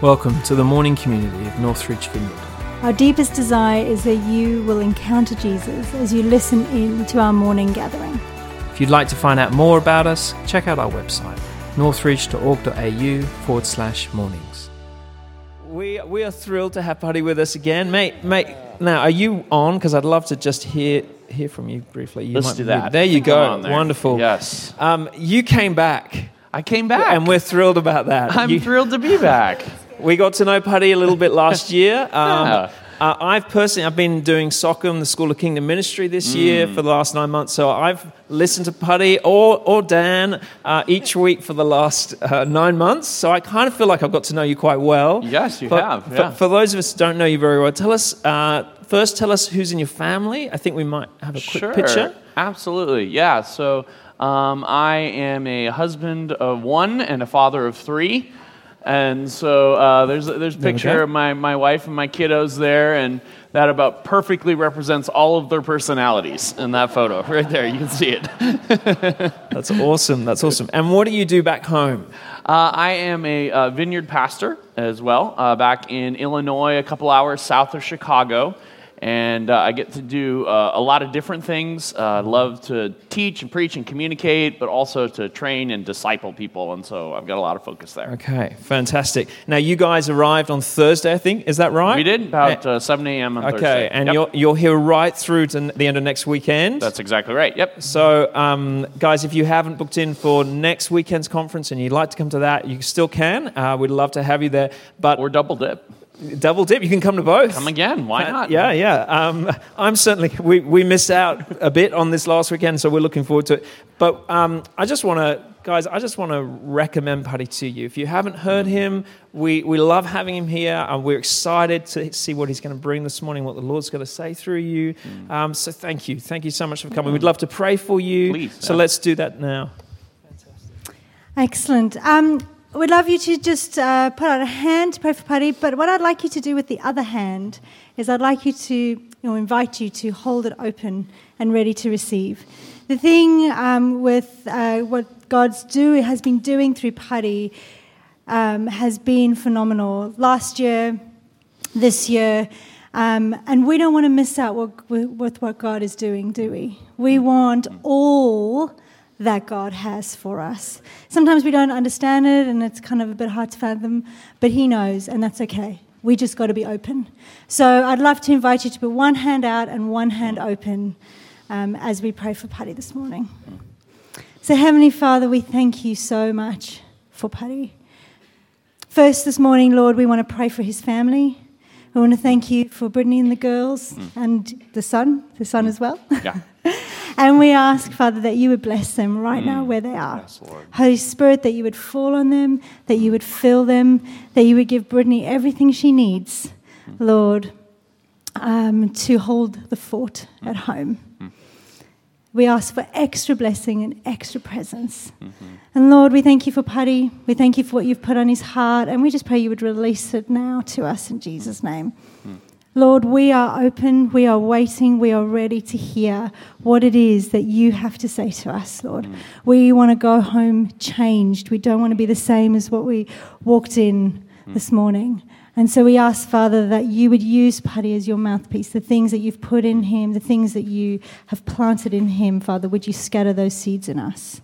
Welcome to the morning community of Northridge Vineyard. Our deepest desire is that you will encounter Jesus as you listen in to our morning gathering. If you'd like to find out more about us, check out our website, northridge.org.au forward slash mornings. We, we are thrilled to have Putty with us again. Mate, mate, now are you on? Because I'd love to just hear hear from you briefly. You Let's might do be- that. There you go. on there. Wonderful. Yes. Um, you came back, I came back. and we're thrilled about that. I'm You- thrilled to be back. We got to know Putty a little bit last year. Um, Yeah. uh, I've personally, I've been doing SoKM, the School of Kingdom Ministry this year Mm. for the last nine months. So I've listened to Putty or, or Dan uh, each week for the last uh, nine months. So I kind of feel like I've got to know you quite well. Yes, you For- have, For, yeah. for those of us who don't know you very well, tell us, uh, first tell us who's in your family. I think we might have a quick sure. picture. Absolutely. Yeah. So um, I am a husband of one and a father of three. And so uh, there's, there's a picture of my, my wife and my kiddos there, and that about perfectly represents all of their personalities in that photo. Right there, you can see it. That's awesome. That's awesome. And what do you do back home? Uh, I am a uh, vineyard pastor as well, uh, back in Illinois, a couple hours south of Chicago. And uh, I get to do uh, a lot of different things. Uh, I love to teach and preach and communicate, but also to train and disciple people. And so I've got a lot of focus there. Okay, fantastic. Now you guys arrived on Thursday, I think. Is that right? We did about uh, 7 a.m. on Okay, Thursday. Okay, and Yep. you're you're here right through to the end of next weekend. That's exactly right. Yep. so, um, guys, if you haven't booked in for next weekend's conference and you'd like to come to that, you still can. Uh, we'd love to have you there. But Or double dip. Double dip, you can come to both. Come again. Why Uh, not? Yeah, yeah. Um, I'm certainly, we, we missed out a bit on this last weekend, so we're looking forward to it. But um, I just want to, guys, I just want to recommend Putty to you. If you haven't heard him, we, we love having him here, and we're excited to see what he's going to bring this morning, what the Lord's going to say through you. Um, so thank you. Thank you so much for coming. We'd love to pray for you. Please, So yeah. let's do that now. Fantastic. Excellent. Um, we'd love you to just uh, put out a hand to pray for Putty, but what I'd like you to do with the other hand is I'd like you to, you know, invite you to hold it open and ready to receive. The thing um, with uh, what God's do has been doing through Putty um, has been phenomenal. Last year, this year, um, and we don't want to miss out what, with what God is doing, do we? We want all that God has for us. Sometimes we don't understand it, and it's kind of a bit hard to fathom, but He knows, and that's okay. We just got to be open. So I'd love to invite you to put one hand out and one hand open um, as we pray for Putty this morning. So, Heavenly Father, we thank you so much for Putty. First, this morning, Lord, we want to pray for his family. We want to thank you for Brittany and the girls and the son, the son as well. Yeah. And we ask, Father, that you would bless them right now mm. where they are. Yes, Holy Spirit, that you would fall on them, that you would fill them, that you would give Brittany everything she needs, mm. Lord, um, to hold the fort mm. at home. We ask for extra blessing and extra presence. Mm-hmm. And Lord, we thank you for Putty. We thank you for what you've put on his heart. And we just pray you would release it now to us in Jesus' name. Lord, we are open, we are waiting, we are ready to hear what it is that you have to say to us, Lord. Mm. We want to go home changed. We don't want to be the same as what we walked in mm. this morning. And so we ask, Father, that you would use Putty as your mouthpiece, the things that you've put in him, the things that you have planted in him, Father, would you scatter those seeds in us?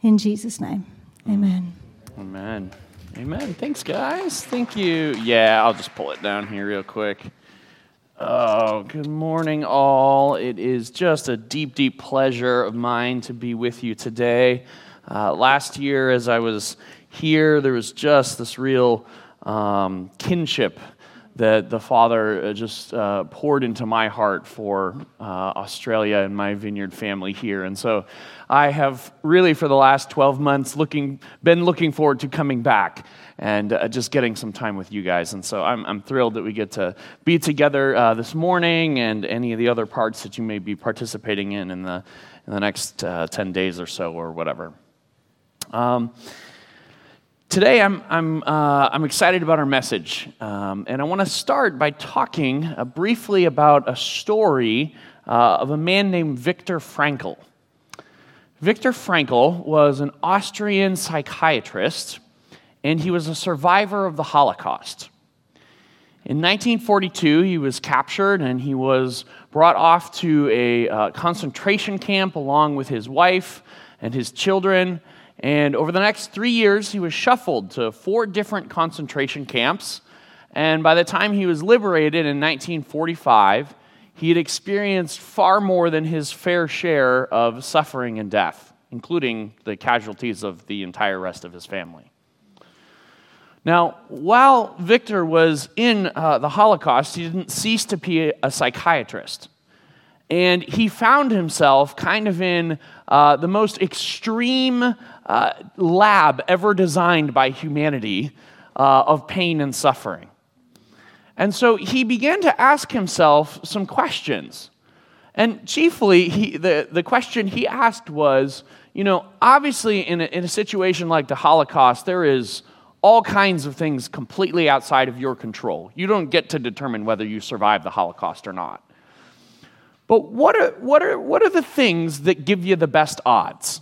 In Jesus' name, mm. amen. Amen. Amen. Thanks, guys. Thank you. Yeah, I'll just pull it down here real quick. Oh, good morning, all. It is just a deep, deep pleasure of mine to be with you today. Uh, last year, as I was here, there was just this real um, kinship that the Father uh, just uh, poured into my heart for uh, Australia and my vineyard family here. And so I have really, for the last 12 months, looking, been looking forward to coming back and uh, just getting some time with you guys. And so I'm, I'm thrilled that we get to be together uh, this morning and any of the other parts that you may be participating in in the, in the next uh, 10 days or so or whatever. Um, Today, I'm, I'm, uh, I'm excited about our message, um, and I want to start by talking uh, briefly about a story uh, of a man named Viktor Frankl. Viktor Frankl was an Austrian psychiatrist, and he was a survivor of the Holocaust. In 1942, he was captured and he was brought off to a uh, concentration camp along with his wife and his children. And over the next three years, he was shuffled to four different concentration camps. And by the time he was liberated in 1945, he had experienced far more than his fair share of suffering and death, including the casualties of the entire rest of his family. Now, while Viktor was in uh, the Holocaust, he didn't cease to be a psychiatrist. And he found himself kind of in uh, the most extreme uh, lab ever designed by humanity uh, of pain and suffering. And so he began to ask himself some questions. And chiefly, he, the, the question he asked was you know, obviously, in a, in a situation like the Holocaust, there is all kinds of things completely outside of your control. You don't get to determine whether you survive the Holocaust or not. But what are, what are, what are the things that give you the best odds?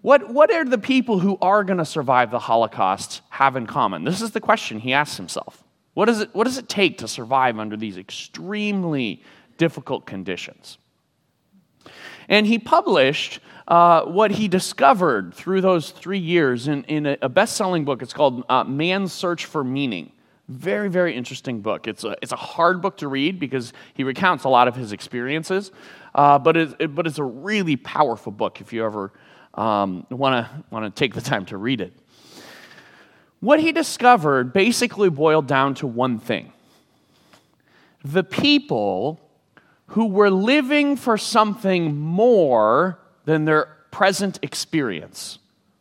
What, what are the people who are going to survive the Holocaust have in common? This is the question he asks himself. What, is it, what does it take to survive under these extremely difficult conditions? And he published uh, what he discovered through those three years in, in a, a best selling book. It's called uh, Man's Search for Meaning. Very, very interesting book. It's a, it's a hard book to read because he recounts a lot of his experiences, uh, but, it, it, but it's a really powerful book if you ever um, want to take the time to read it. What he discovered basically boiled down to one thing the people who were living for something more than their present experience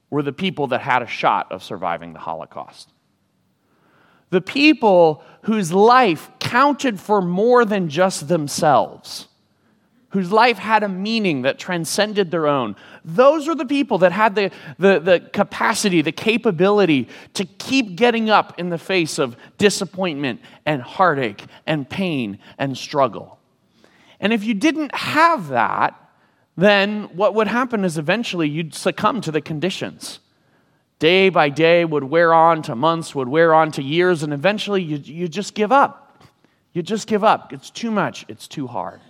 were the people that had a shot of surviving the Holocaust. The people whose life counted for more than just themselves, whose life had a meaning that transcended their own. Those are the people that had the, the, the capacity, the capability to keep getting up in the face of disappointment and heartache and pain and struggle. And if you didn't have that, then what would happen is eventually you'd succumb to the conditions. Day by day would wear on to months, would wear on to years, and eventually you, you just give up. You just give up. It's too much, it's too hard.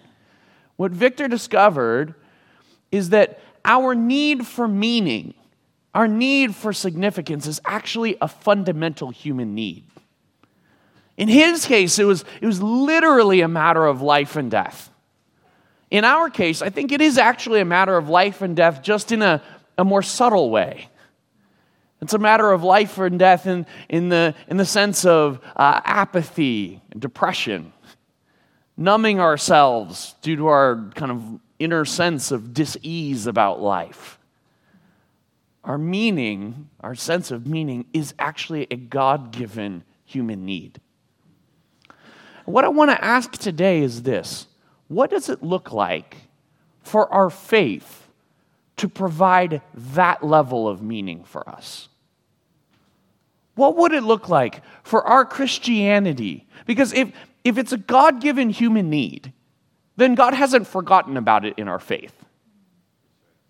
What Viktor discovered is that our need for meaning, our need for significance, is actually a fundamental human need. In his case, it was, it was literally a matter of life and death. In our case, I think it is actually a matter of life and death, just in a, a more subtle way. It's a matter of life and death in, in, the, in the sense of uh, apathy and depression, numbing ourselves due to our kind of inner sense of dis-ease about life. Our meaning, our sense of meaning, is actually a God given human need. What I want to ask today is this what does it look like for our faith to provide that level of meaning for us? What would it look like for our Christianity? Because if, if it's a God given human need, then God hasn't forgotten about it in our faith.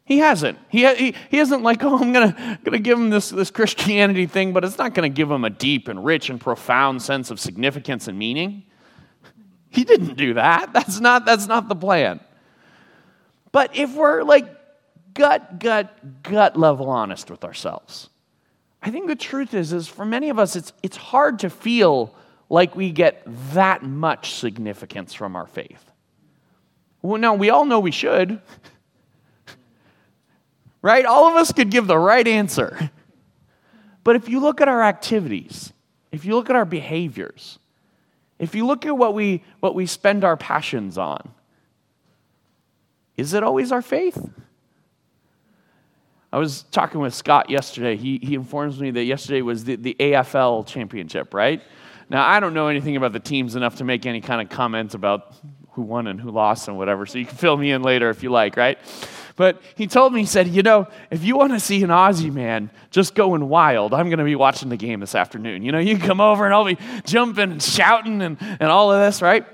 He hasn't. He, he, he isn't like, oh, I'm going to give him this, this Christianity thing, but it's not going to give him a deep and rich and profound sense of significance and meaning. He didn't do that. That's not, that's not the plan. But if we're like gut, gut, gut level honest with ourselves, I think the truth is, is for many of us, it's, it's hard to feel like we get that much significance from our faith. Well, now we all know we should. right? All of us could give the right answer. But if you look at our activities, if you look at our behaviors, if you look at what we, what we spend our passions on, is it always our faith? I was talking with Scott yesterday. He, he informs me that yesterday was the, the AFL championship, right? Now, I don't know anything about the teams enough to make any kind of comments about who won and who lost and whatever, so you can fill me in later if you like, right? But he told me, he said, you know, if you want to see an Aussie man just going wild, I'm going to be watching the game this afternoon. You know, you can come over and I'll be jumping and shouting and, and all of this, right?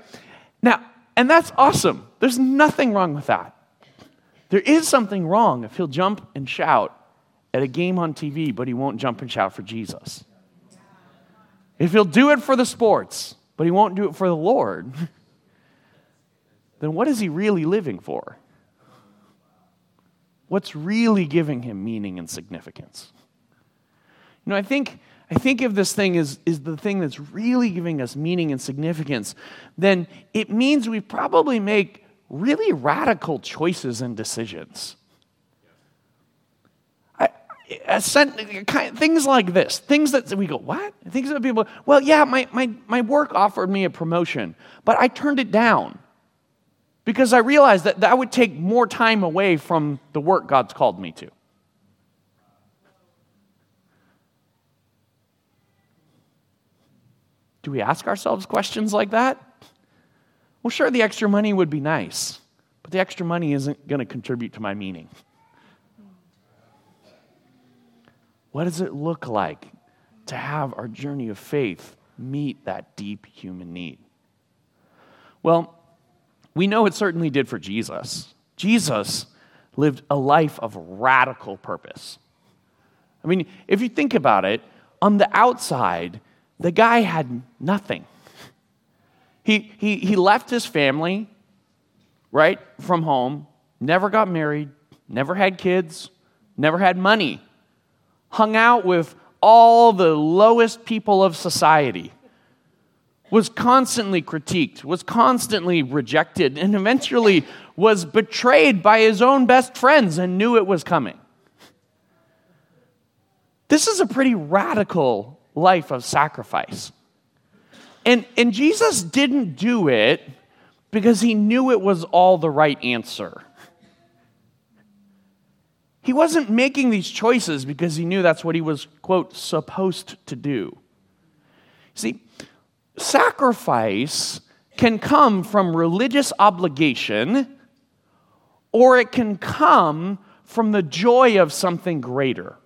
Now, and that's awesome. There's nothing wrong with that. There is something wrong if he'll jump and shout at a game on TV, but he won't jump and shout for Jesus. If he'll do it for the sports, but he won't do it for the Lord, then what is he really living for? What's really giving him meaning and significance? You know, I think, I think if this thing is, is the thing that's really giving us meaning and significance, then it means we probably make really radical choices and decisions. Things like this, things that we go, what? Things that people, well, yeah, my, my, my work offered me a promotion, but I turned it down because I realized that that would take more time away from the work God's called me to. Do we ask ourselves questions like that? Well, sure, the extra money would be nice, but the extra money isn't going to contribute to my meaning. What does it look like to have our journey of faith meet that deep human need? Well, we know it certainly did for Jesus. Jesus lived a life of radical purpose. I mean, if you think about it, on the outside, the guy had nothing. He, he, he left his family, right, from home, never got married, never had kids, never had money, hung out with all the lowest people of society, was constantly critiqued, was constantly rejected, and eventually was betrayed by his own best friends and knew it was coming. This is a pretty radical life of sacrifice. And, and Jesus didn't do it because he knew it was all the right answer. He wasn't making these choices because he knew that's what he was, quote, supposed to do. See, sacrifice can come from religious obligation or it can come from the joy of something greater.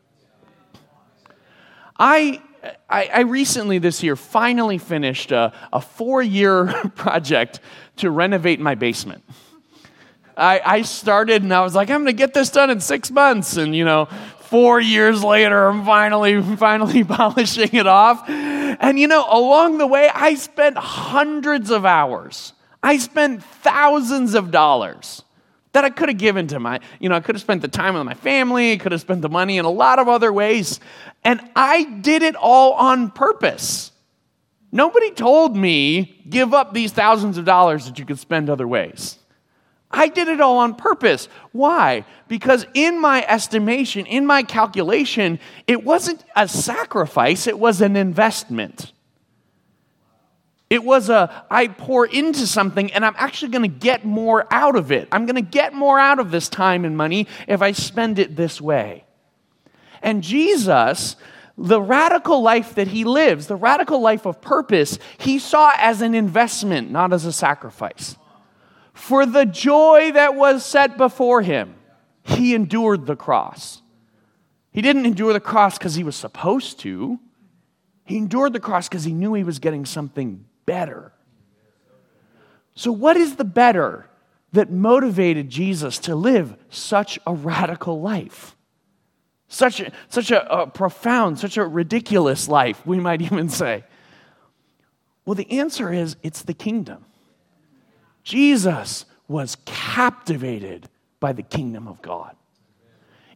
I I, I, recently this year finally finished a, a four year project to renovate my basement. I, I started and I was like, I'm going to get this done in six months. And, you know, four years later, I'm finally, finally polishing it off. And, you know, along the way, I spent hundreds of hours. I spent thousands of dollars that I could have given to my, you know, I could have spent the time with my family, could have spent the money in a lot of other ways. And I did it all on purpose. Nobody told me, give up these thousands of dollars that you could spend other ways. I did it all on purpose. Why? Because in my estimation, in my calculation, it wasn't a sacrifice, it was an investment. It was a, I pour into something and I'm actually going to get more out of it. I'm going to get more out of this time and money if I spend it this way. And Jesus, the radical life that he lives, the radical life of purpose, he saw as an investment, not as a sacrifice. For the joy that was set before him, he endured the cross. He didn't endure the cross because he was supposed to. He endured the cross because he knew he was getting something better. So, what is the better that motivated Jesus to live such a radical life? Such a, such a, a profound, such a ridiculous life, we might even say. Well, the answer is it's the kingdom. Jesus was captivated by the kingdom of God.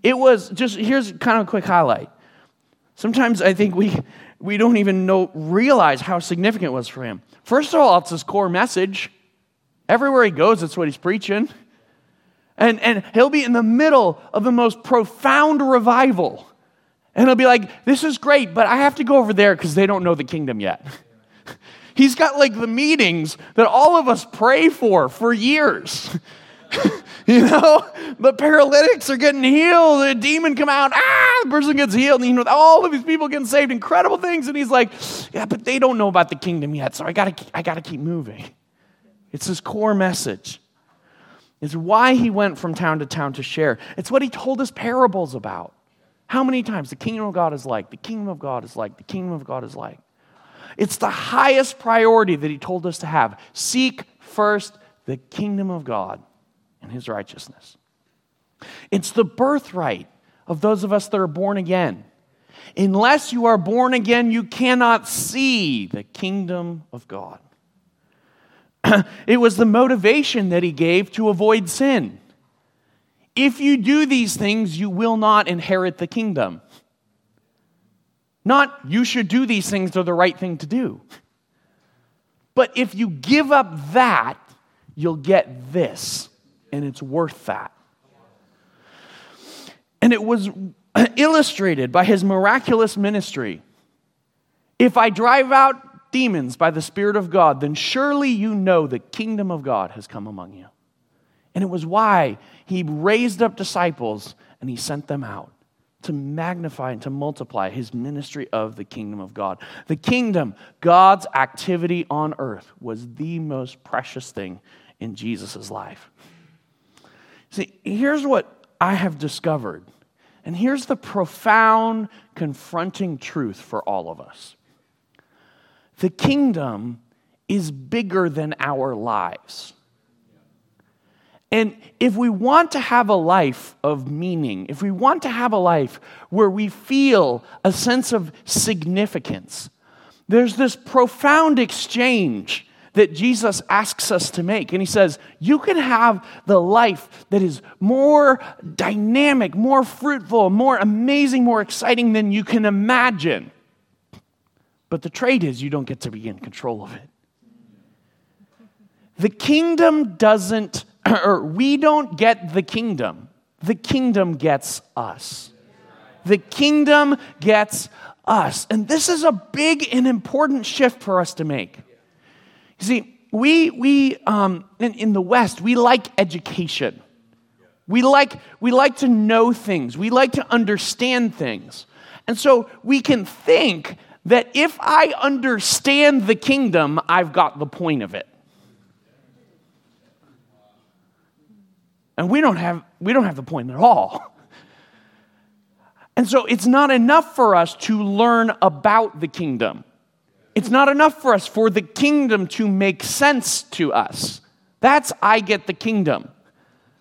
It was just, here's kind of a quick highlight. Sometimes I think we, we don't even know, realize how significant it was for him. First of all, it's his core message. Everywhere he goes, that's what he's preaching. And, and he'll be in the middle of the most profound revival. And he'll be like, This is great, but I have to go over there because they don't know the kingdom yet. He's got like the meetings that all of us pray for for years. You know, the paralytics are getting healed. The demon come out. Ah, the person gets healed. And you know, all of these people getting saved. Incredible things. And he's like, yeah, but they don't know about the kingdom yet. So I gotta, I gotta keep moving. It's his core message. It's why he went from town to town to share. It's what he told us parables about. How many times the kingdom of God is like, the kingdom of God is like, the kingdom of God is like. It's the highest priority that he told us to have. Seek first the kingdom of God and his righteousness. It's the birthright of those of us that are born again. Unless you are born again, you cannot see the kingdom of God. it was the motivation that he gave to avoid sin. If you do these things, you will not inherit the kingdom. Not, you should do these things, they're the right thing to do. But if you give up that, you'll get this, and it's worth that. And it was illustrated by his miraculous ministry. If I drive out demons by the Spirit of God, then surely you know the kingdom of God has come among you. And it was why he raised up disciples and he sent them out to magnify and to multiply his ministry of the kingdom of God. The kingdom, God's activity on earth, was the most precious thing in Jesus' life. See, here's what I have discovered and here's the profound, confronting truth for all of us the kingdom is bigger than our lives. And if we want to have a life of meaning, if we want to have a life where we feel a sense of significance, there's this profound exchange that Jesus asks us to make. And he says, You can have the life that is more dynamic, more fruitful, more amazing, more exciting than you can imagine. But the trade is you don't get to be in control of it. The kingdom doesn't, or we don't get the kingdom. The kingdom gets us. The kingdom gets us. And this is a big and important shift for us to make. You see, we, we um, in, in the West, we like education. We like, we like to know things. We like to understand things. And so we can think that if I understand the kingdom, I've got the point of it. And we don't have, we don't have the point at all. And so it's not enough for us to learn about the kingdom. It's not enough for us for the kingdom to make sense to us. That's I get the kingdom.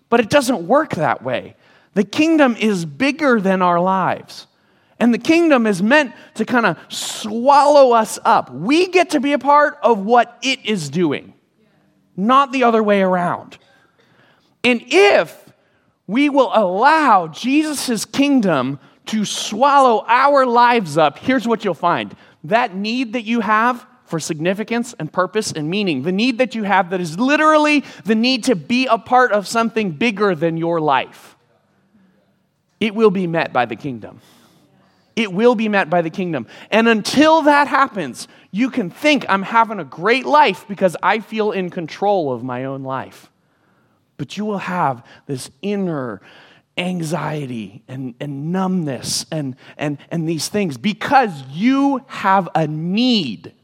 But it doesn't work that way. The kingdom is bigger than our lives. And the kingdom is meant to kind of swallow us up. We get to be a part of what it is doing, not the other way around. And if we will allow Jesus' kingdom to swallow our lives up, here's what you'll find that need that you have for significance and purpose and meaning, the need that you have that is literally the need to be a part of something bigger than your life, it will be met by the kingdom. It will be met by the kingdom. And until that happens, you can think I'm having a great life because I feel in control of my own life. But you will have this inner anxiety and, and numbness and, and, and these things because you have a need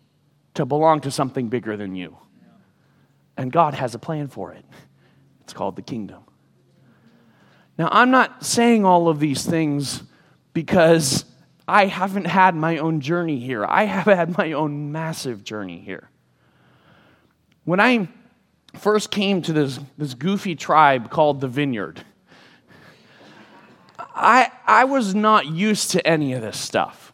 to belong to something bigger than you. And God has a plan for it. It's called the kingdom. Now, I'm not saying all of these things because I haven't had my own journey here. I have had my own massive journey here. When I first came to this, this goofy tribe called the Vineyard, I, I was not used to any of this stuff.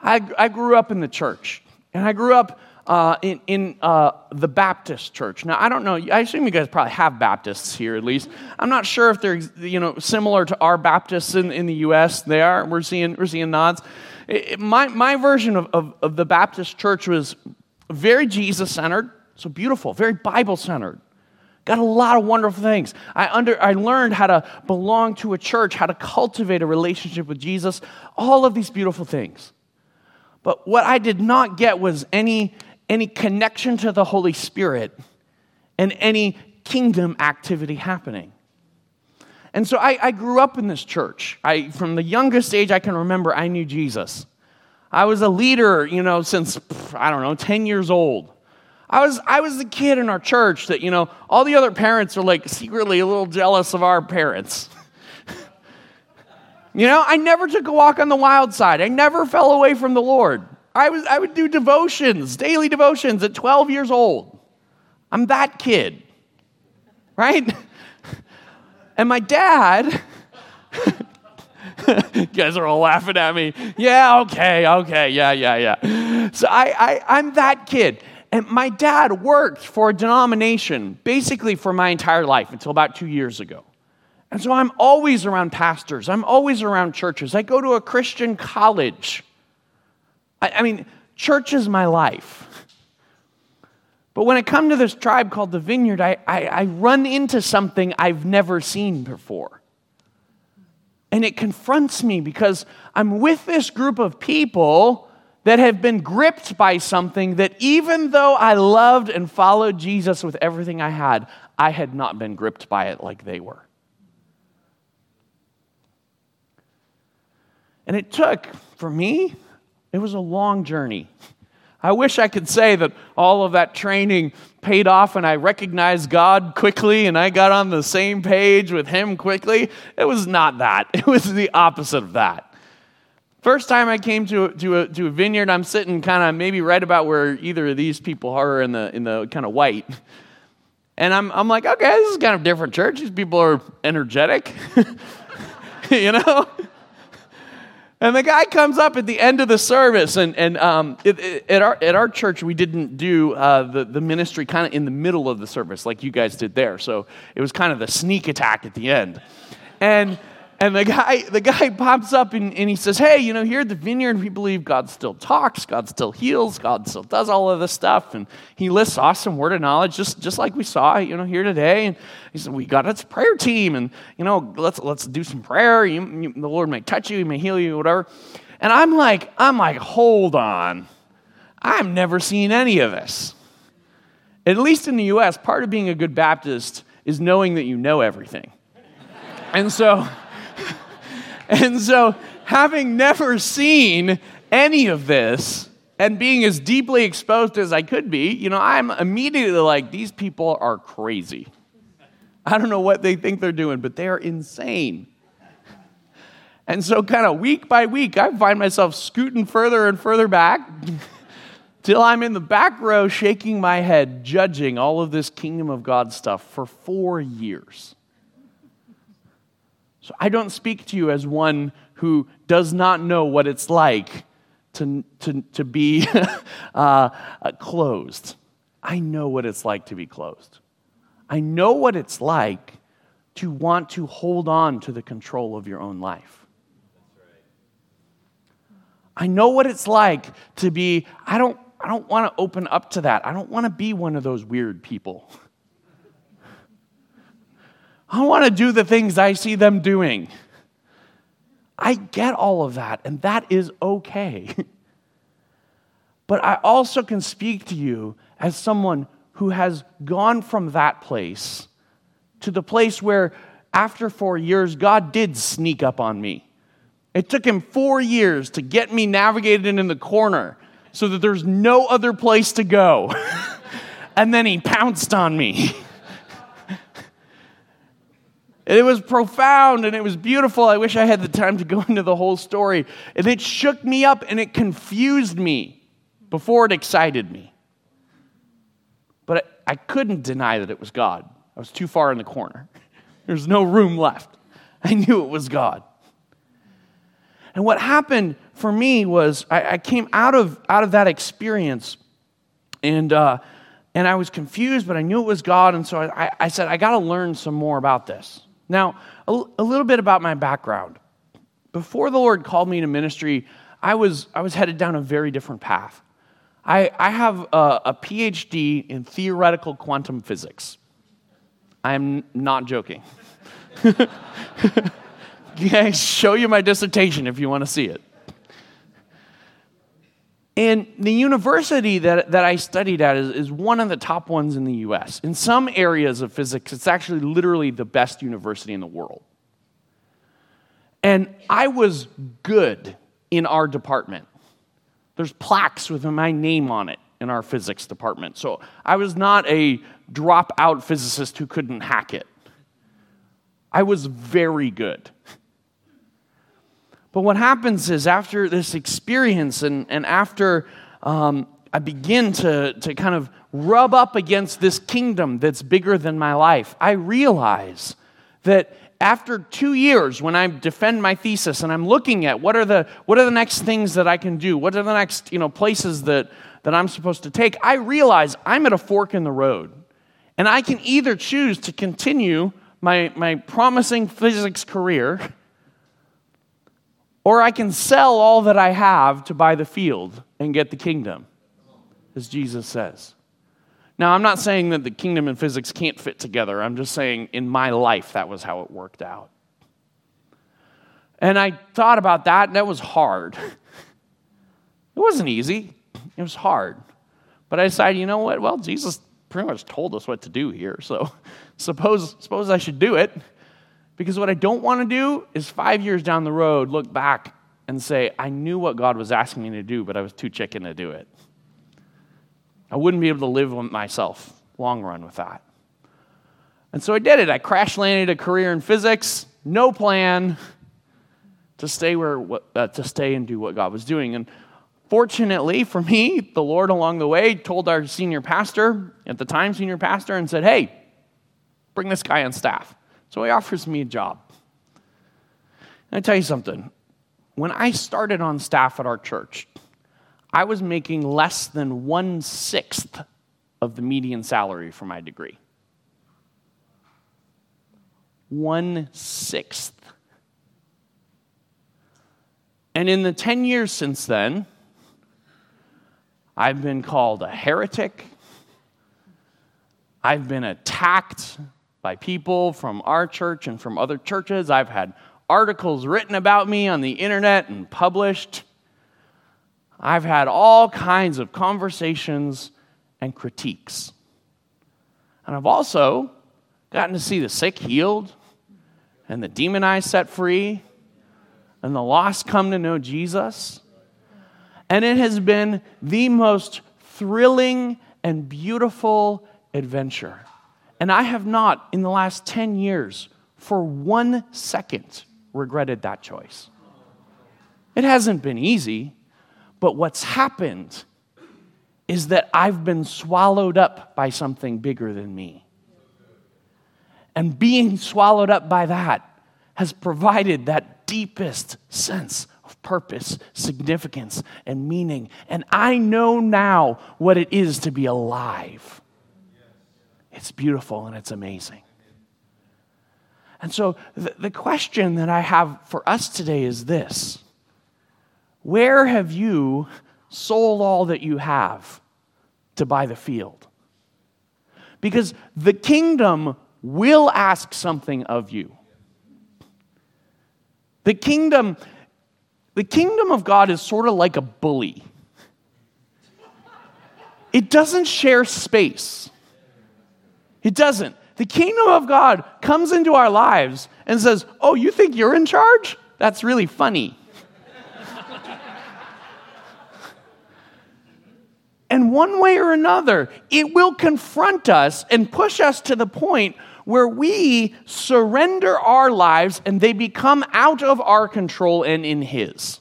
I, I grew up in the church, and I grew up uh, in, in uh, the Baptist church. Now, I don't know, I assume you guys probably have Baptists here at least. I'm not sure if they're you know, similar to our Baptists in, in the U.S. They are. We're seeing, we're seeing nods. It, my, my version of, of, of the Baptist church was very Jesus centered, so beautiful, very Bible centered. Got a lot of wonderful things. I, under, I learned how to belong to a church, how to cultivate a relationship with Jesus, all of these beautiful things. But what I did not get was any, any connection to the Holy Spirit and any kingdom activity happening. And so I, I grew up in this church. I, from the youngest age I can remember, I knew Jesus. I was a leader, you know, since, I don't know, 10 years old. I was, I was the kid in our church that, you know, all the other parents are like secretly a little jealous of our parents. you know, I never took a walk on the wild side. I never fell away from the Lord. I, was, I would do devotions, daily devotions at 12 years old. I'm that kid, right? and my dad, you guys are all laughing at me. Yeah, okay, okay, yeah, yeah, yeah. So I, I, I'm that kid. And my dad worked for a denomination basically for my entire life until about two years ago. And so I'm always around pastors, I'm always around churches. I go to a Christian college. I, I mean, church is my life. But when I come to this tribe called the Vineyard, I, I, I run into something I've never seen before. And it confronts me because I'm with this group of people that have been gripped by something that even though I loved and followed Jesus with everything I had, I had not been gripped by it like they were. And it took, for me, it was a long journey. I wish I could say that all of that training paid off and I recognized God quickly and I got on the same page with Him quickly. It was not that, it was the opposite of that. First time I came to, to, a, to a vineyard, I'm sitting kind of maybe right about where either of these people are in the, in the kind of white. And I'm, I'm like, okay, this is kind of different church. These people are energetic, you know? And the guy comes up at the end of the service, and, and um, it, it, at, our, at our church, we didn't do uh, the, the ministry kind of in the middle of the service like you guys did there. So it was kind of the sneak attack at the end. And and the guy, the guy pops up and, and he says, Hey, you know, here at the vineyard, we believe God still talks, God still heals, God still does all of this stuff. And he lists awesome word of knowledge, just, just like we saw, you know, here today. And he said, We got a prayer team, and, you know, let's, let's do some prayer. You, you, the Lord may touch you, he may heal you, whatever. And I'm like, I'm like, hold on. I've never seen any of this. At least in the US, part of being a good Baptist is knowing that you know everything. and so and so, having never seen any of this and being as deeply exposed as I could be, you know, I'm immediately like, these people are crazy. I don't know what they think they're doing, but they're insane. And so, kind of week by week, I find myself scooting further and further back till I'm in the back row shaking my head, judging all of this kingdom of God stuff for four years. So I don't speak to you as one who does not know what it's like to, to, to be uh, closed. I know what it's like to be closed. I know what it's like to want to hold on to the control of your own life. I know what it's like to be, I don't, I don't want to open up to that. I don't want to be one of those weird people. I want to do the things I see them doing. I get all of that, and that is okay. but I also can speak to you as someone who has gone from that place to the place where, after four years, God did sneak up on me. It took him four years to get me navigated in the corner so that there's no other place to go. and then he pounced on me. And it was profound and it was beautiful. I wish I had the time to go into the whole story. And it shook me up and it confused me before it excited me. But I couldn't deny that it was God. I was too far in the corner. There's no room left. I knew it was God. And what happened for me was I, I came out of, out of that experience and, uh, and I was confused, but I knew it was God. And so I, I said, I got to learn some more about this. Now, a, little bit about my background. Before the Lord called me to ministry, I was, I was headed down a very different path. I, I have a, a PhD in theoretical quantum physics. I'm not joking. Can I show you my dissertation if you want to see it. And the university that, that I studied at is, is one of the top ones in the US. In some areas of physics, it's actually literally the best university in the world. And I was good in our department. There's plaques with my name on it in our physics department. So I was not a dropout physicist who couldn't hack it. I was very good. But what happens is after this experience and, and after um, I begin to, to kind of rub up against this kingdom that's bigger than my life, I realize that after two years, when I defend my thesis and I'm looking at what are the, what are the next things that I can do, what are the next you know, places that, that I'm supposed to take, I realize I'm at a fork in the road. And I can either choose to continue my, my promising physics career, or I can sell all that I have to buy the field and get the kingdom, as Jesus says. Now, I'm not saying that the kingdom and physics can't fit together. I'm just saying in my life, that was how it worked out. And I thought about that, and that was hard. It wasn't easy, it was hard. But I decided, you know what? Well, Jesus pretty much told us what to do here, so suppose, suppose I should do it. Because what I don't want to do is five years down the road look back and say, I knew what God was asking me to do, but I was too chicken to do it. I wouldn't be able to live with myself long run with that. And so I did it. I crash landed a career in physics, no plan to stay where uh, to stay and do what God was doing. And fortunately for me, the Lord along the way told our senior pastor at the time, senior pastor, and said, "Hey, bring this guy on staff." So he offers me a job. And I tell you something. When I started on staff at our church, I was making less than one sixth of the median salary for my degree. One sixth. And in the 10 years since then, I've been called a heretic. I've been attacked by people from our church and from other churches. I've had articles written about me on the internet and published. I've had all kinds of conversations and critiques. And I've also gotten to see the sick healed and the demonized set free and the lost come to know Jesus. And it has been the most thrilling and beautiful adventure. And I have not, in the last 10 years, for one second, regretted that choice. It hasn't been easy. But what's happened is that I've been swallowed up by something bigger than me. And being swallowed up by that has provided that deepest sense of purpose, significance, and meaning. And I know now what it is to be alive. It's beautiful and it's amazing. And so, the, the question that I have for us today is this where have you sold all that you have to buy the field? Because the kingdom will ask something of you. The kingdom, the kingdom of God is sort of like a bully. It doesn't share space. It doesn't. The kingdom of God comes into our lives and says, Oh, you think you're in charge? That's really funny. And one way or another, it will confront us and push us to the point where we surrender our lives and they become out of our control and in His.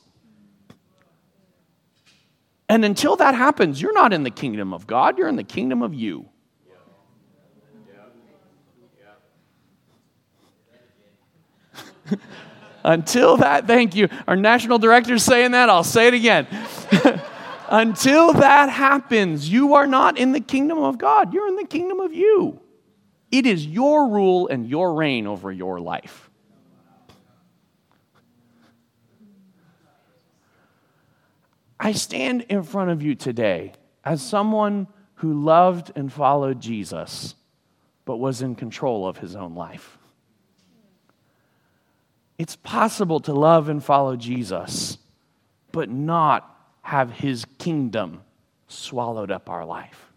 And until that happens, you're not in the kingdom of God, you're in the kingdom of you. until that, thank you. Our national director's saying that, I'll say it again. Until that happens, you are not in the kingdom of God. You're in the kingdom of you. It is your rule and your reign over your life. I stand in front of you today as someone who loved and followed Jesus, but was in control of his own life. It's possible to love and follow Jesus, but not have his kingdom swallowed up our life.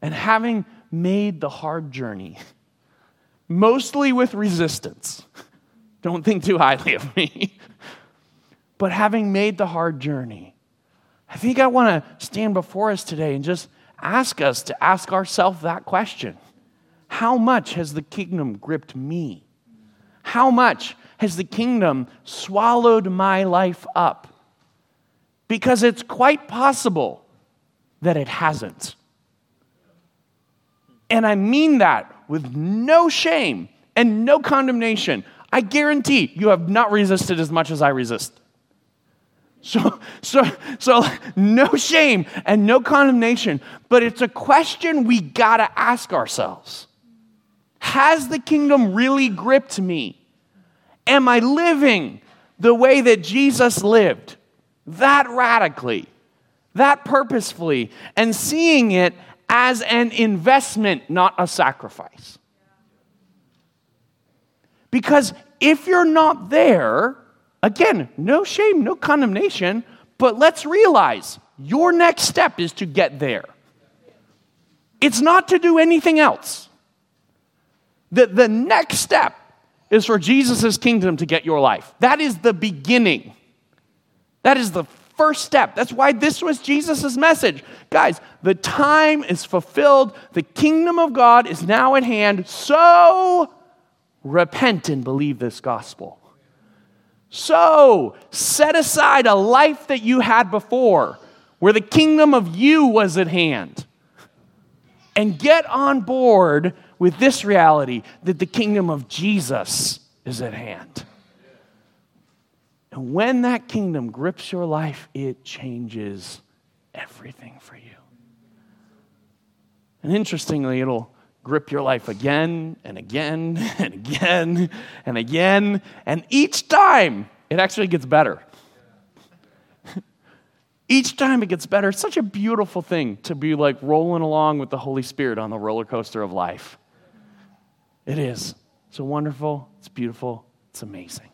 And having made the hard journey, mostly with resistance, don't think too highly of me, but having made the hard journey, I think I want to stand before us today and just ask us to ask ourselves that question How much has the kingdom gripped me? How much has the kingdom swallowed my life up? because it's quite possible that it hasn't. And I mean that with no shame and no condemnation. I guarantee you have not resisted as much as I resist. So, so, so no shame and no condemnation, but it's a question we gotta ask ourselves. Has the kingdom really gripped me? Am I living the way that Jesus lived? That radically, that purposefully, and seeing it as an investment, not a sacrifice. Because if you're not there, again, no shame, no condemnation, but let's realize your next step is to get there. It's not to do anything else. The, the next step is for Jesus' kingdom to get your life. That is the beginning. That is the first step. That's why this was Jesus' message. Guys, the time is fulfilled. The kingdom of God is now at hand. So repent and believe this gospel. So set aside a life that you had before where the kingdom of you was at hand and get on board with this reality that the kingdom of Jesus is at hand. And when that kingdom grips your life, it changes everything for you. And interestingly, it'll grip your life again and again and again and again. And each time, it actually gets better. each time it gets better. It's such a beautiful thing to be like rolling along with the Holy Spirit on the roller coaster of life. It is. It's wonderful, it's beautiful, it's amazing.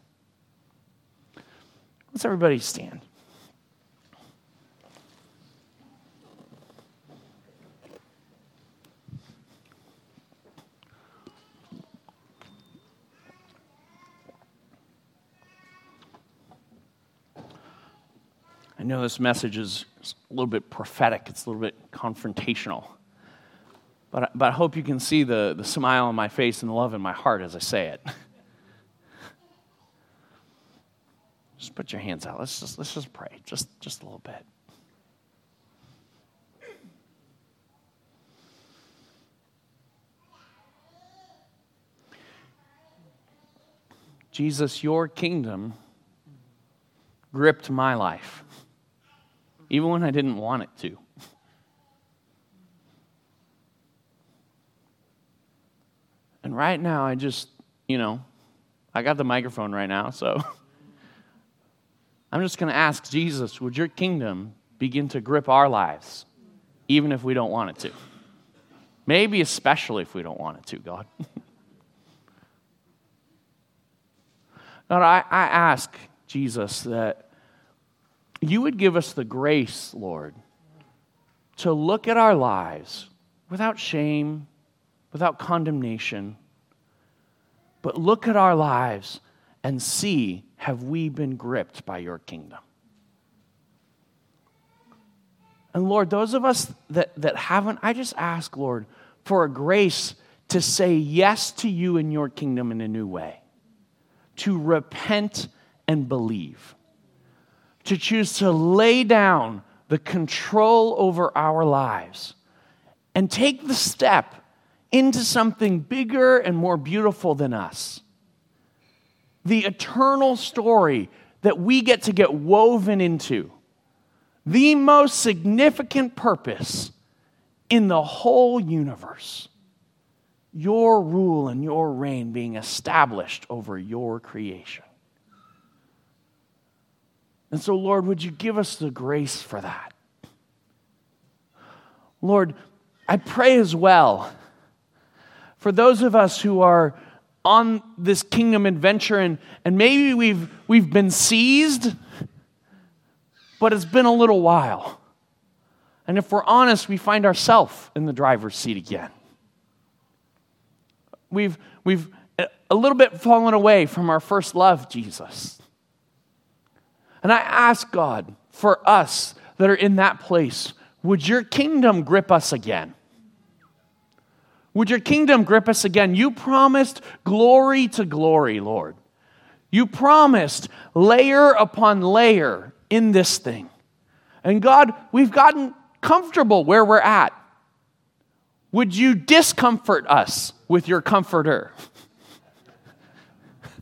Let's everybody stand. I know this message is a little bit prophetic, it's a little bit confrontational. But, but I hope you can see the, the smile on my face and the love in my heart as I say it. Just put your hands out. Let's just, let's just pray, just, just a little bit. Jesus, your kingdom gripped my life, even when I didn't want it to. And right now, I just, you know, I got the microphone right now, so I'm just going to ask Jesus, would your kingdom begin to grip our lives, even if we don't want it to? Maybe especially if we don't want it to, God. God, I, I ask, Jesus, that you would give us the grace, Lord, to look at our lives without shame, without condemnation, but look at our lives and see have we been gripped by your kingdom? And Lord, those of us that, that haven't, I just ask, Lord, for a grace to say yes to you and your kingdom in a new way, to repent and believe, to choose to lay down the control over our lives and take the step into something bigger and more beautiful than us the eternal story that we get to get woven into, the most significant purpose in the whole universe. Your rule and your reign being established over your creation. And so, Lord, would you give us the grace for that? Lord, I pray as well for those of us who are on this kingdom adventure and, and maybe we've, we've been seized, but it's been a little while. And if we're honest, we find ourselves in the driver's seat again. We've, we've a little bit fallen away from our first love, Jesus. And I ask God for us that are in that place, would your kingdom grip us again? Would your kingdom grip us again? You promised glory to glory, Lord. You promised layer upon layer in this thing. And God, we've gotten comfortable where we're at. Would you discomfort us with your comforter?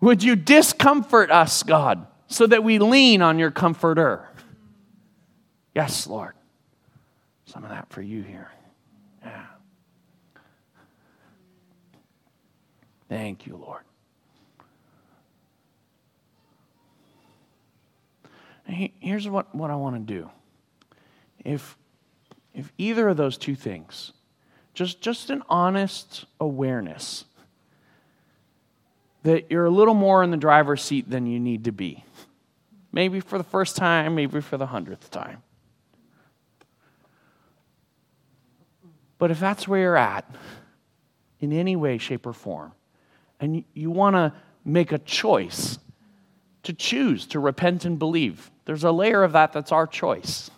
Would you discomfort us, God, so that we lean on your comforter? Yes, Lord. Some of that for you here. Thank you, Lord. Here's what, what I want to do. If, if either of those two things, just, just an honest awareness that you're a little more in the driver's seat than you need to be. Maybe for the first time, maybe for the hundredth time. But if that's where you're at, in any way, shape, or form, and you, want to make a choice to choose to repent and believe, there's a layer of that that's our choice.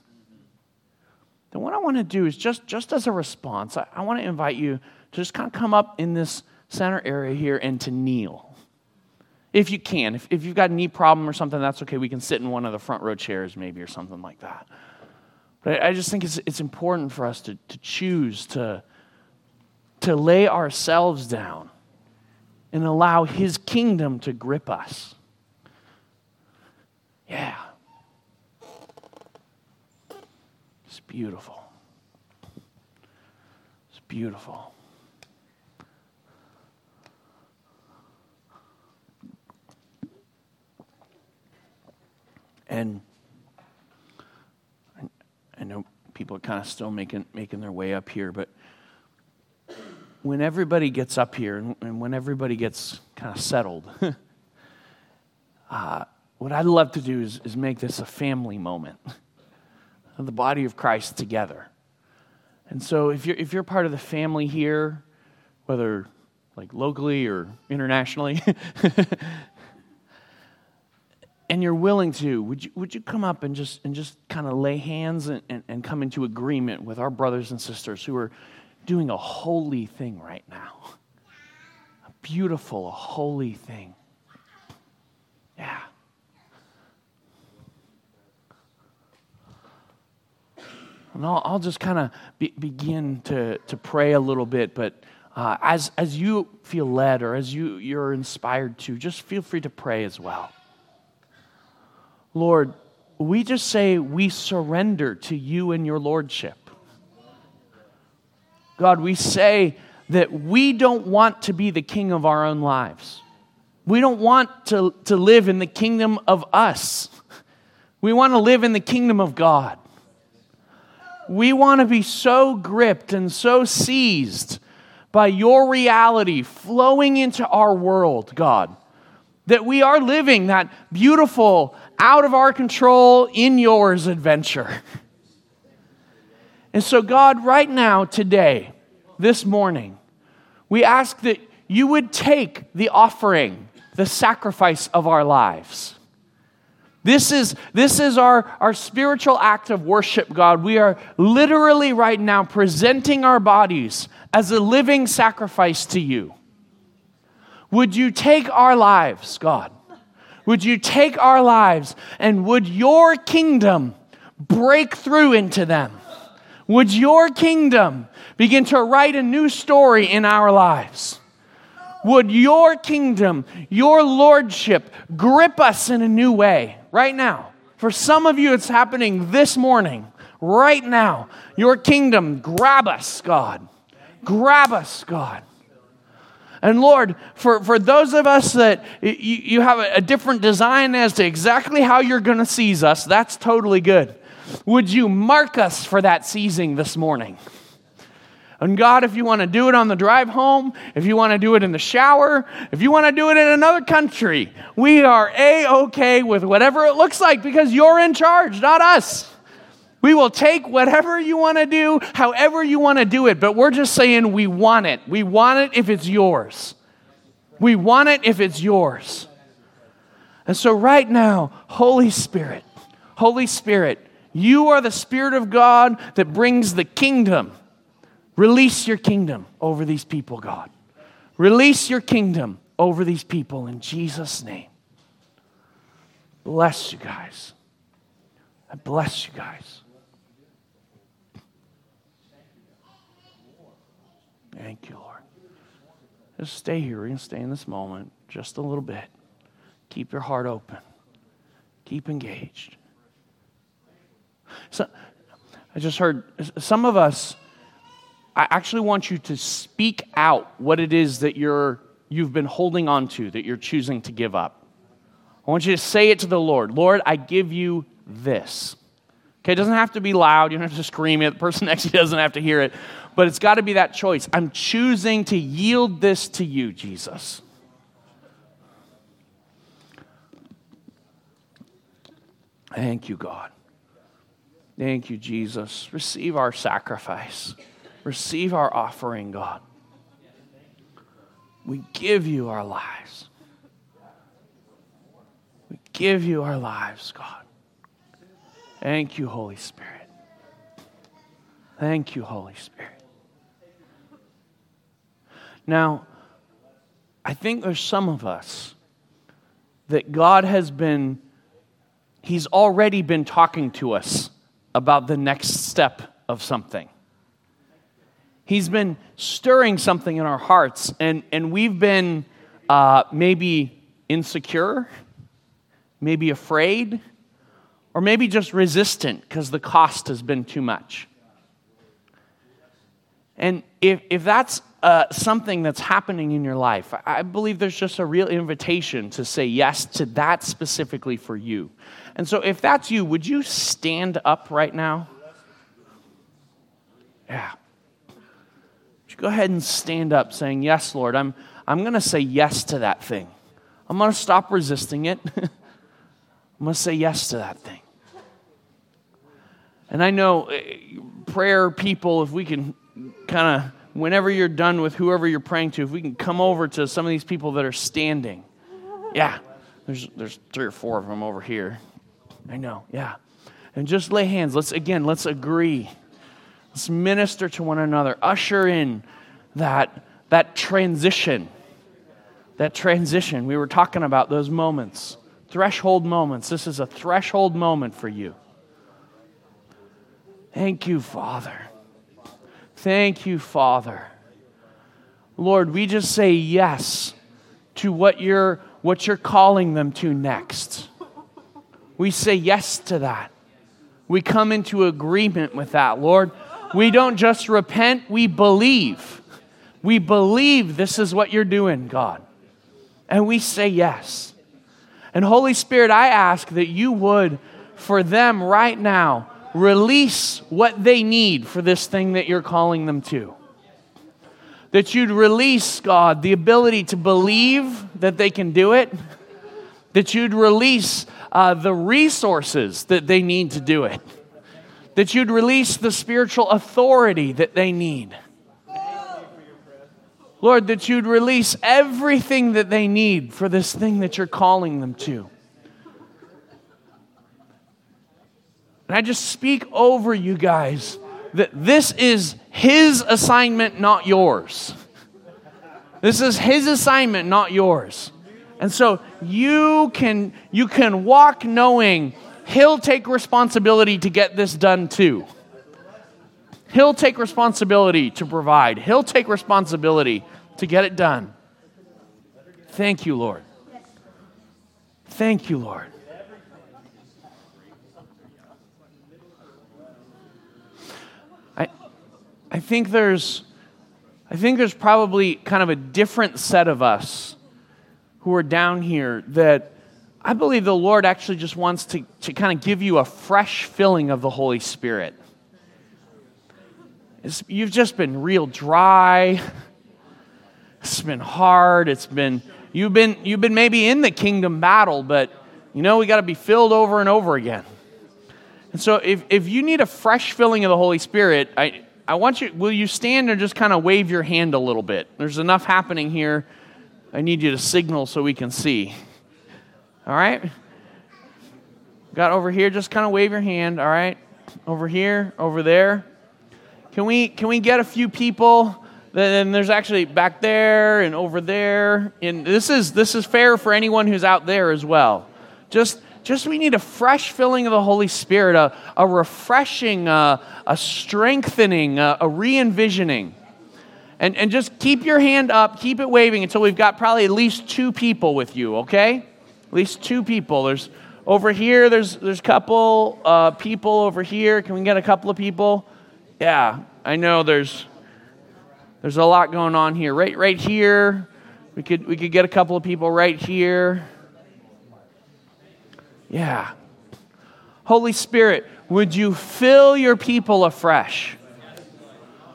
Then what I want to do is just, just as a response, I, I want to invite you to just kind of come up in this center area here and to kneel. If you can. If, if you've got a knee problem or something, that's okay. We can sit in one of the front row chairs maybe or something like that. But I, I just think it's, it's important for us to, to choose to, to lay ourselves down and allow His kingdom to grip us. Yeah. It's beautiful. It's beautiful. And I know people are kind of still making, making their way up here, but when everybody gets up here and, and when everybody gets kind of settled, uh, what I'd love to do is, is make this a family moment of the body of Christ together. And so if you're, if you're part of the family here, whether like locally or internationally, and you're willing to, would you, would you come up and just, and just kind of lay hands and, and, and come into agreement with our brothers and sisters who are doing a holy thing right now? A beautiful, a holy thing. Yeah. And I'll, I'll just kind of be, begin to, to pray a little bit, but uh, as, as you feel led or as you, you're inspired to, just feel free to pray as well. Lord, we just say we surrender to you and your lordship. God, we say that we don't want to be the king of our own lives. We don't want to, to live in the kingdom of us. We want to live in the kingdom of God. We want to be so gripped and so seized by your reality flowing into our world, God, that we are living that beautiful, out of our control, in yours adventure. And so, God, right now, today, this morning, we ask that you would take the offering, the sacrifice of our lives. This is, this is our, our spiritual act of worship, God. We are literally right now presenting our bodies as a living sacrifice to you. Would you take our lives, God? Would you take our lives and would your kingdom break through into them? Would your kingdom begin to write a new story in our lives? Would your kingdom, your lordship grip us in a new way right now? For some of you, it's happening this morning, right now. Your kingdom, grab us, God. Grab us, God. And Lord, for, for those of us that you, you have a, a different design as to exactly how you're going to seize us, that's totally good. Would you mark us for that seizing this morning? And God, if you want to do it on the drive home, if you want to do it in the shower, if you want to do it in another country, we are A OK with whatever it looks like because you're in charge, not us. We will take whatever you want to do, however you want to do it, but we're just saying we want it. We want it if it's yours. We want it if it's yours. And so, right now, Holy Spirit, Holy Spirit, you are the Spirit of God that brings the kingdom. Release your kingdom over these people, God. Release your kingdom over these people in Jesus' name. Bless you guys. I bless you guys. Thank you, Lord. Just stay here. We're going to stay in this moment just a little bit. Keep your heart open. Keep engaged. So, I just heard some of us, I actually want you to speak out what it is that you're, you've been holding on to, that you're choosing to give up. I want you to say it to the Lord Lord, I give you this. Okay, it doesn't have to be loud. You don't have to scream it. The person next to you doesn't have to hear it. But it's got to be that choice. I'm choosing to yield this to you, Jesus. Thank you, God. Thank you, Jesus. Receive our sacrifice. Receive our offering, God. We give you our lives. We give you our lives, God. Thank you, Holy Spirit. Thank you, Holy Spirit. Now, I think there's some of us that God has been, He's already been talking to us about the next step of something. He's been stirring something in our hearts, and, and we've been uh, maybe insecure, maybe afraid, or maybe just resistant because the cost has been too much. And if, if that's uh, something that's happening in your life, I believe there's just a real invitation to say yes to that specifically for you. And so, if that's you, would you stand up right now? Yeah. Would you go ahead and stand up saying, Yes, Lord, I'm, I'm going to say yes to that thing. I'm going to stop resisting it. I'm going to say yes to that thing. And I know eh, prayer people, if we can kind of, whenever you're done with whoever you're praying to, if we can come over to some of these people that are standing. Yeah, there's, there's three or four of them over here. I know, yeah. And just lay hands. Let's, again, let's agree. Let's minister to one another. Usher in that, that transition. That transition. We were talking about those moments, threshold moments. This is a threshold moment for you. Thank you, Father. Thank you, Father. Lord, we just say yes to what you're, what you're calling them to next. We say yes to that. We come into agreement with that, Lord. We don't just repent, we believe. We believe this is what you're doing, God. And we say yes. And Holy Spirit, I ask that you would, for them right now, release what they need for this thing that you're calling them to. That you'd release, God, the ability to believe that they can do it. That you'd release uh, the resources that they need to do it. That you'd release the spiritual authority that they need. Lord, that you'd release everything that they need for this thing that you're calling them to. And I just speak over you guys that this is His assignment, not yours. This is His assignment, not yours. And so you can, you can walk knowing He'll take responsibility to get this done too. He'll take responsibility to provide, He'll take responsibility to get it done. Thank you, Lord. Thank you, Lord. I think there's I think there's probably kind of a different set of us who are down here that I believe the Lord actually just wants to, to kind of give you a fresh filling of the Holy Spirit. It's, you've just been real dry. It's been hard. It's been you've been you've been maybe in the kingdom battle, but you know we got to be filled over and over again. And so if, if you need a fresh filling of the Holy Spirit, I, I want you, will you stand and just kind of wave your hand a little bit? There's enough happening here. I need you to signal so we can see. All right? Got over here, just kind of wave your hand, all right? Over here, over there. Can we can we get a few people? Then there's actually back there and over there. And this is this is fair for anyone who's out there as well. Just just we need a fresh filling of the Holy Spirit, a, a refreshing, uh, a strengthening, uh, a re envisioning. And, and just keep your hand up, keep it waving until we've got probably at least two people with you, okay? At least two people. There's over here. There's there's a couple uh, people over here. Can we get a couple of people? Yeah, I know. There's there's a lot going on here. Right right here. We could we could get a couple of people right here. Yeah. Holy Spirit, would you fill your people afresh?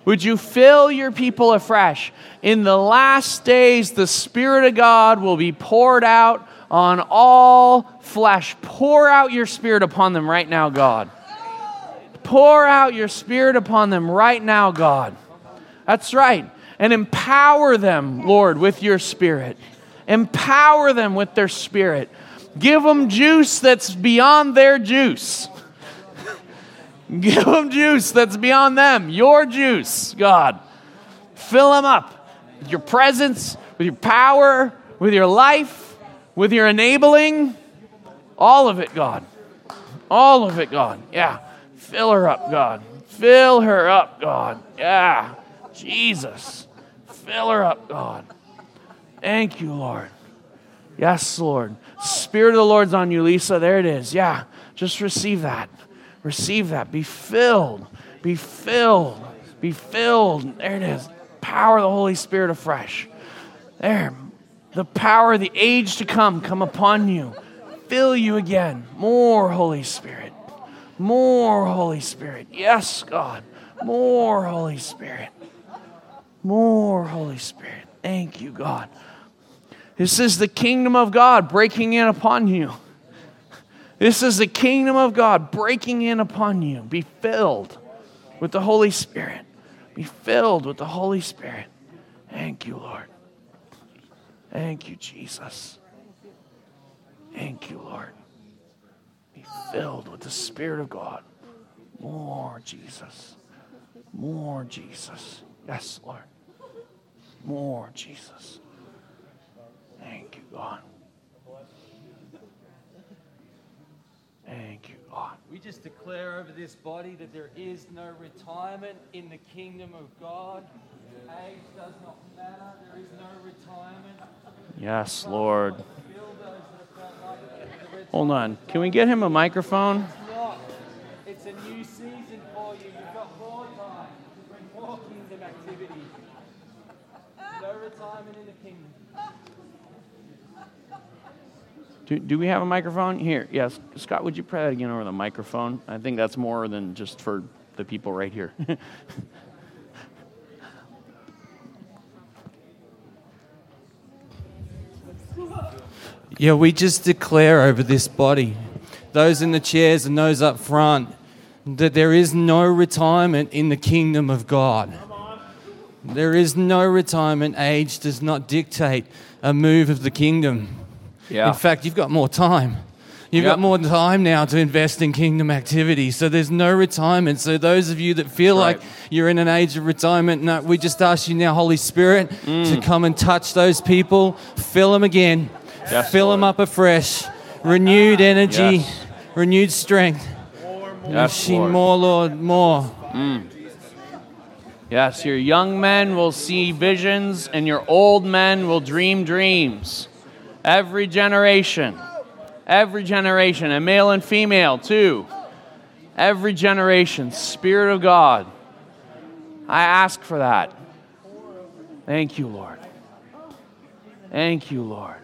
Would you fill your people afresh? In the last days, the Spirit of God will be poured out on all flesh. Pour out your Spirit upon them right now, God. Pour out your Spirit upon them right now, God. That's right. And empower them, Lord, with your Spirit. Empower them with their Spirit. Give them juice that's beyond their juice. Give them juice that's beyond them, your juice, God. Fill them up with your presence, with your power, with your life, with your enabling. All of it, God. All of it, God. Yeah. Fill her up, God. Fill her up, God. Yeah. Jesus. Fill her up, God. Thank you, Lord. Yes, Lord. Spirit of the Lord's on you, Lisa. There it is. Yeah. Just receive that. Receive that. Be filled. Be filled. Be filled. There it is. Power of the Holy Spirit afresh. There. The power of the age to come come upon you. Fill you again. More Holy Spirit. More Holy Spirit. Yes, God. More Holy Spirit. More Holy Spirit. Thank you, God. This is the kingdom of God breaking in upon you. This is the kingdom of God breaking in upon you. Be filled with the Holy Spirit. Be filled with the Holy Spirit. Thank you, Lord. Thank you, Jesus. Thank you, Lord. Be filled with the Spirit of God. More, Jesus. More, Jesus. Yes, Lord. More, Jesus. Thank you, God. Thank you, God. We just declare over this body that there is no retirement in the kingdom of God. Age does not matter. There is no retirement. Yes, Lord. Feel those that have felt like the Hold on. Can we get him a microphone? It's not. It's a new season for you. You've got more time to bring more kingdom activity. No retirement in the kingdom. Do, do we have a microphone? Here, yes. Scott, would you pray that again over the microphone? I think that's more than just for the people right here. Yeah, we just declare over this body, those in the chairs and those up front, that there is no retirement in the kingdom of God. There is no retirement. Age does not dictate a move of the kingdom. Yeah. In fact, you've got more time. You've Yep. got more time now to invest in kingdom activity. So there's no retirement. So those of you that feel That's like you're in an age of retirement, no, we just ask you now, Holy Spirit, Mm. to come and touch those people, fill them again, Yes, fill them up afresh, renewed energy, Yes. renewed strength. yes, Lord. more, Lord, more. Yes, your young men will see visions and your old men will dream dreams. Every generation, every generation, and male and female too. Every generation, Spirit of God. I ask for that. Thank you, Lord. Thank you, Lord.